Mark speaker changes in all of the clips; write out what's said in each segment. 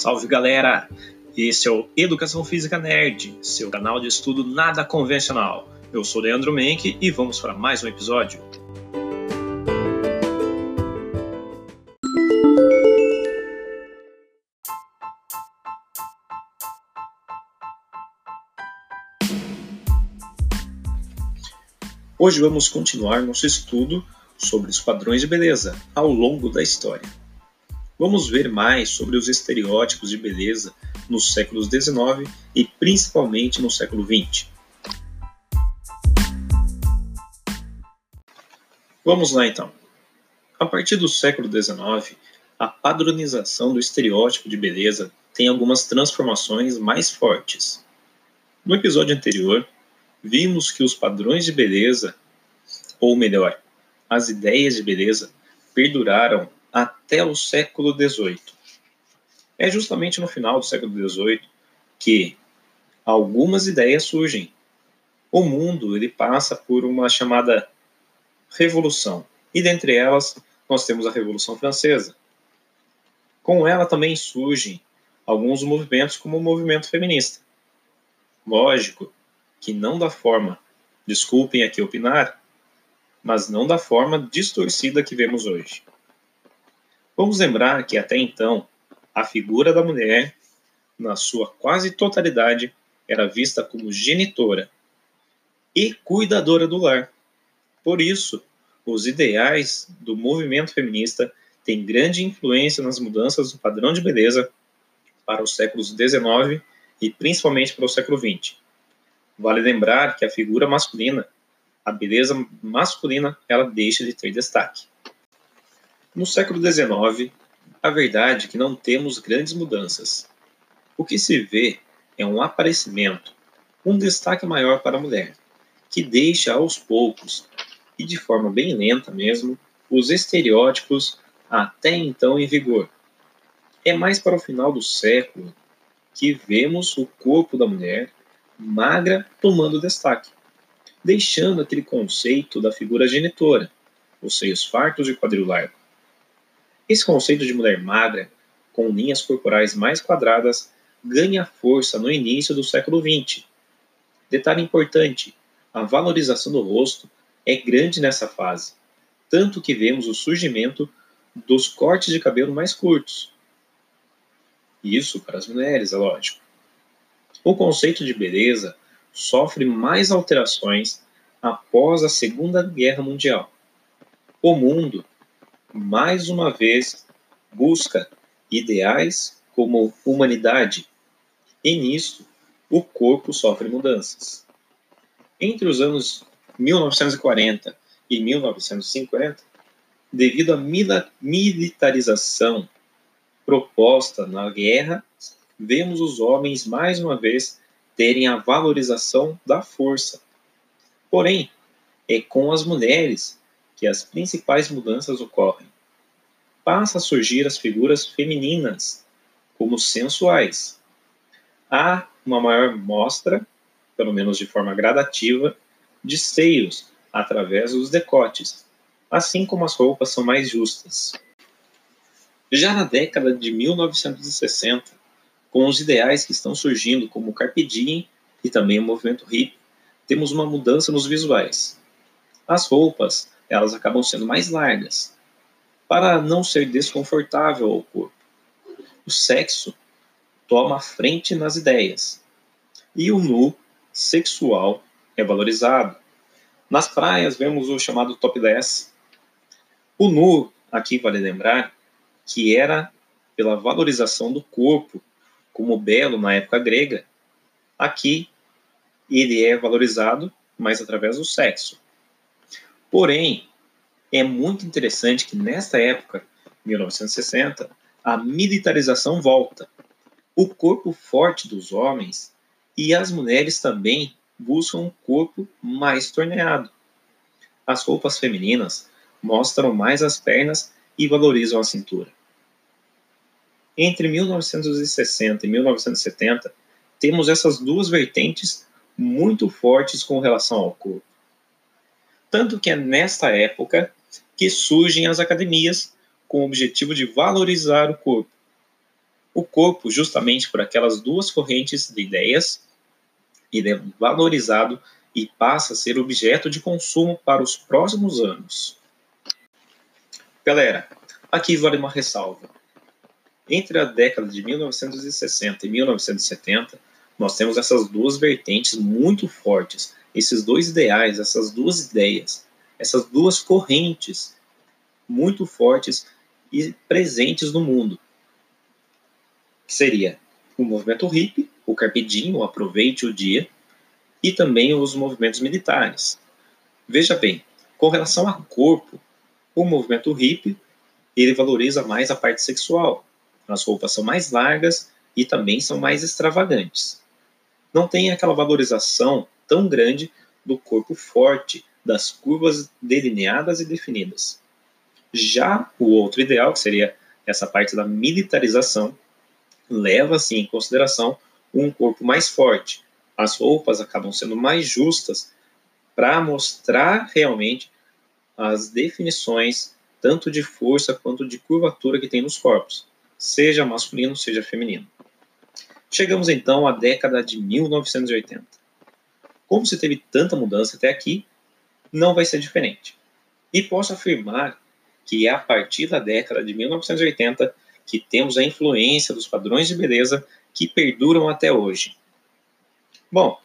Speaker 1: Salve galera! Esse é o Educação Física Nerd, seu canal de estudo nada convencional. Eu sou Leandro Menck e vamos para mais um episódio. Hoje vamos continuar nosso estudo sobre os padrões de beleza ao longo da história. Vamos ver mais sobre os estereótipos de beleza nos séculos XIX e principalmente no século XX. Vamos lá então. A partir do século XIX, a padronização do estereótipo de beleza tem algumas transformações mais fortes. No episódio anterior, vimos que os padrões de beleza, ou melhor, as ideias de beleza perduraram até o século XVIII. É justamente no final do século XVIII que algumas ideias surgem. O mundo ele passa por uma chamada revolução, e dentre elas nós temos a Revolução Francesa. Com ela também surgem alguns movimentos como o movimento feminista. Lógico que não da forma, desculpem aqui opinar, mas não da forma distorcida que vemos hoje. Vamos lembrar que até então a figura da mulher, na sua quase totalidade, era vista como genitora e cuidadora do lar. Por isso, os ideais do movimento feminista têm grande influência nas mudanças do padrão de beleza para os séculos XIX e principalmente para o século XX. Vale lembrar que a figura masculina a beleza masculina ela deixa de ter destaque. No século XIX, a verdade é que não temos grandes mudanças. O que se vê é um aparecimento, um destaque maior para a mulher, que deixa aos poucos, e de forma bem lenta mesmo, os estereótipos até então em vigor. É mais para o final do século que vemos o corpo da mulher magra tomando destaque deixando aquele conceito da figura genitora, os seios fartos e quadril largo. Esse conceito de mulher magra, com linhas corporais mais quadradas, ganha força no início do século XX. Detalhe importante: a valorização do rosto é grande nessa fase, tanto que vemos o surgimento dos cortes de cabelo mais curtos. Isso para as mulheres, é lógico. O conceito de beleza sofre mais alterações após a Segunda Guerra Mundial. O mundo, mais uma vez, busca ideais como humanidade, e nisso o corpo sofre mudanças. Entre os anos 1940 e 1950, devido à militarização proposta na guerra, vemos os homens mais uma vez terem a valorização da força. Porém, é com as mulheres que as principais mudanças ocorrem. Passa a surgir as figuras femininas como sensuais. Há uma maior mostra, pelo menos de forma gradativa, de seios através dos decotes, assim como as roupas são mais justas. Já na década de 1960, com os ideais que estão surgindo, como o Carpe Diem e também o movimento hippie, temos uma mudança nos visuais. As roupas, elas acabam sendo mais largas, para não ser desconfortável ao corpo. O sexo toma frente nas ideias. E o nu sexual é valorizado. Nas praias vemos o chamado topless. O nu, aqui vale lembrar, que era pela valorização do corpo como belo na época grega, aqui ele é valorizado mais através do sexo. Porém, é muito interessante que nesta época, 1960, a militarização volta. O corpo forte dos homens e as mulheres também buscam um corpo mais torneado. As roupas femininas mostram mais as pernas e valorizam a cintura. Entre 1960 e 1970, temos essas duas vertentes muito fortes com relação ao corpo. Tanto que é nesta época que surgem as academias com o objetivo de valorizar o corpo. O corpo, justamente por aquelas duas correntes de ideias, ele é valorizado e passa a ser objeto de consumo para os próximos anos. Galera, aqui vale uma ressalva. Entre a década de 1960 e 1970, nós temos essas duas vertentes muito fortes, esses dois ideais, essas duas ideias, essas duas correntes muito fortes e presentes no mundo. Que seria o movimento hippie, o carpe diem, o aproveite o dia, e também os movimentos militares. Veja bem, com relação a corpo, o movimento hippie ele valoriza mais a parte sexual. As roupas são mais largas e também são mais extravagantes. Não tem aquela valorização tão grande do corpo forte, das curvas delineadas e definidas. Já o outro ideal, que seria essa parte da militarização, leva assim em consideração um corpo mais forte, as roupas acabam sendo mais justas para mostrar realmente as definições tanto de força quanto de curvatura que tem nos corpos, seja masculino, seja feminino. Chegamos então à década de 1980. Como se teve tanta mudança até aqui, não vai ser diferente. E posso afirmar que é a partir da década de 1980 que temos a influência dos padrões de beleza que perduram até hoje. Bom,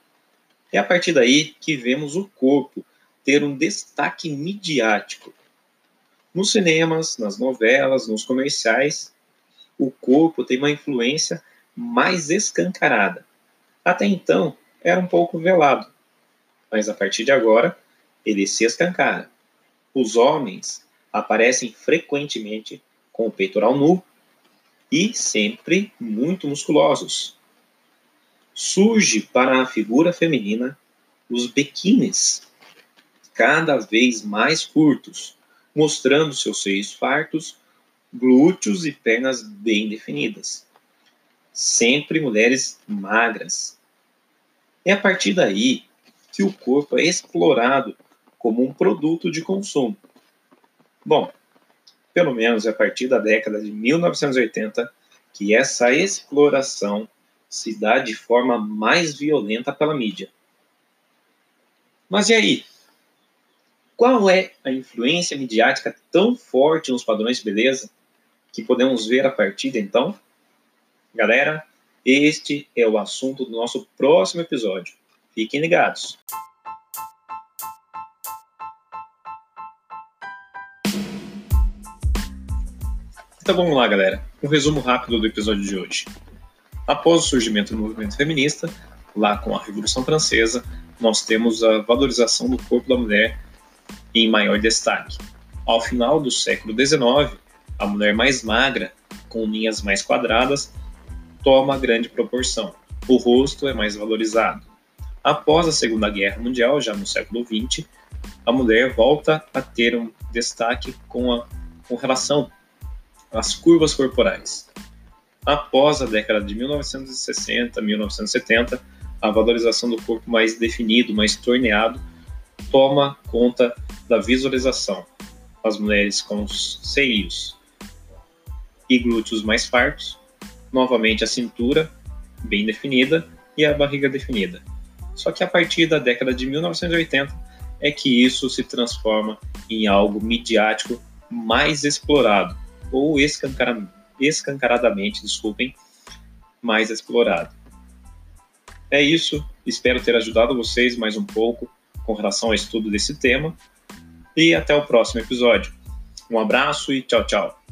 Speaker 1: é a partir daí que vemos o corpo ter um destaque midiático. Nos cinemas, nas novelas, nos comerciais, o corpo tem uma influência mais escancarada. Até então, era um pouco velado, mas a partir de agora, ele se escancara. Os homens aparecem frequentemente com o peitoral nu e sempre muito musculosos, surge para a figura feminina os biquínis, cada vez mais curtos, mostrando seus seios fartos, glúteos e pernas bem definidas. Sempre mulheres magras. É a partir daí que o corpo é explorado como um produto de consumo. Bom, pelo menos é a partir da década de 1980 que essa exploração se dá de forma mais violenta pela mídia. Mas e aí? Qual é a influência midiática tão forte nos padrões de beleza que podemos ver a partir de então? Galera, este é o assunto do nosso próximo episódio. Fiquem ligados. Então vamos lá, galera. Um resumo rápido do episódio de hoje. Após o surgimento do movimento feminista, lá com a Revolução Francesa, nós temos a valorização do corpo da mulher em maior destaque. Ao final do século XIX, a mulher mais magra, com linhas mais quadradas, toma grande proporção. O rosto é mais valorizado. Após a Segunda Guerra Mundial, já no século XX, a mulher volta a ter um destaque com, a, com relação às curvas corporais. Após a década de 1960, 1970, a valorização do corpo mais definido, mais torneado, toma conta da visualização. As mulheres com os seios e glúteos mais fartos, novamente a cintura bem definida e a barriga definida. Só que a partir da década de 1980 é que isso se transforma em algo midiático mais explorado ou escancaradamente, desculpem, mais explorado. É isso, espero ter ajudado vocês mais um pouco com relação ao estudo desse tema e até o próximo episódio. Um abraço e tchau, tchau.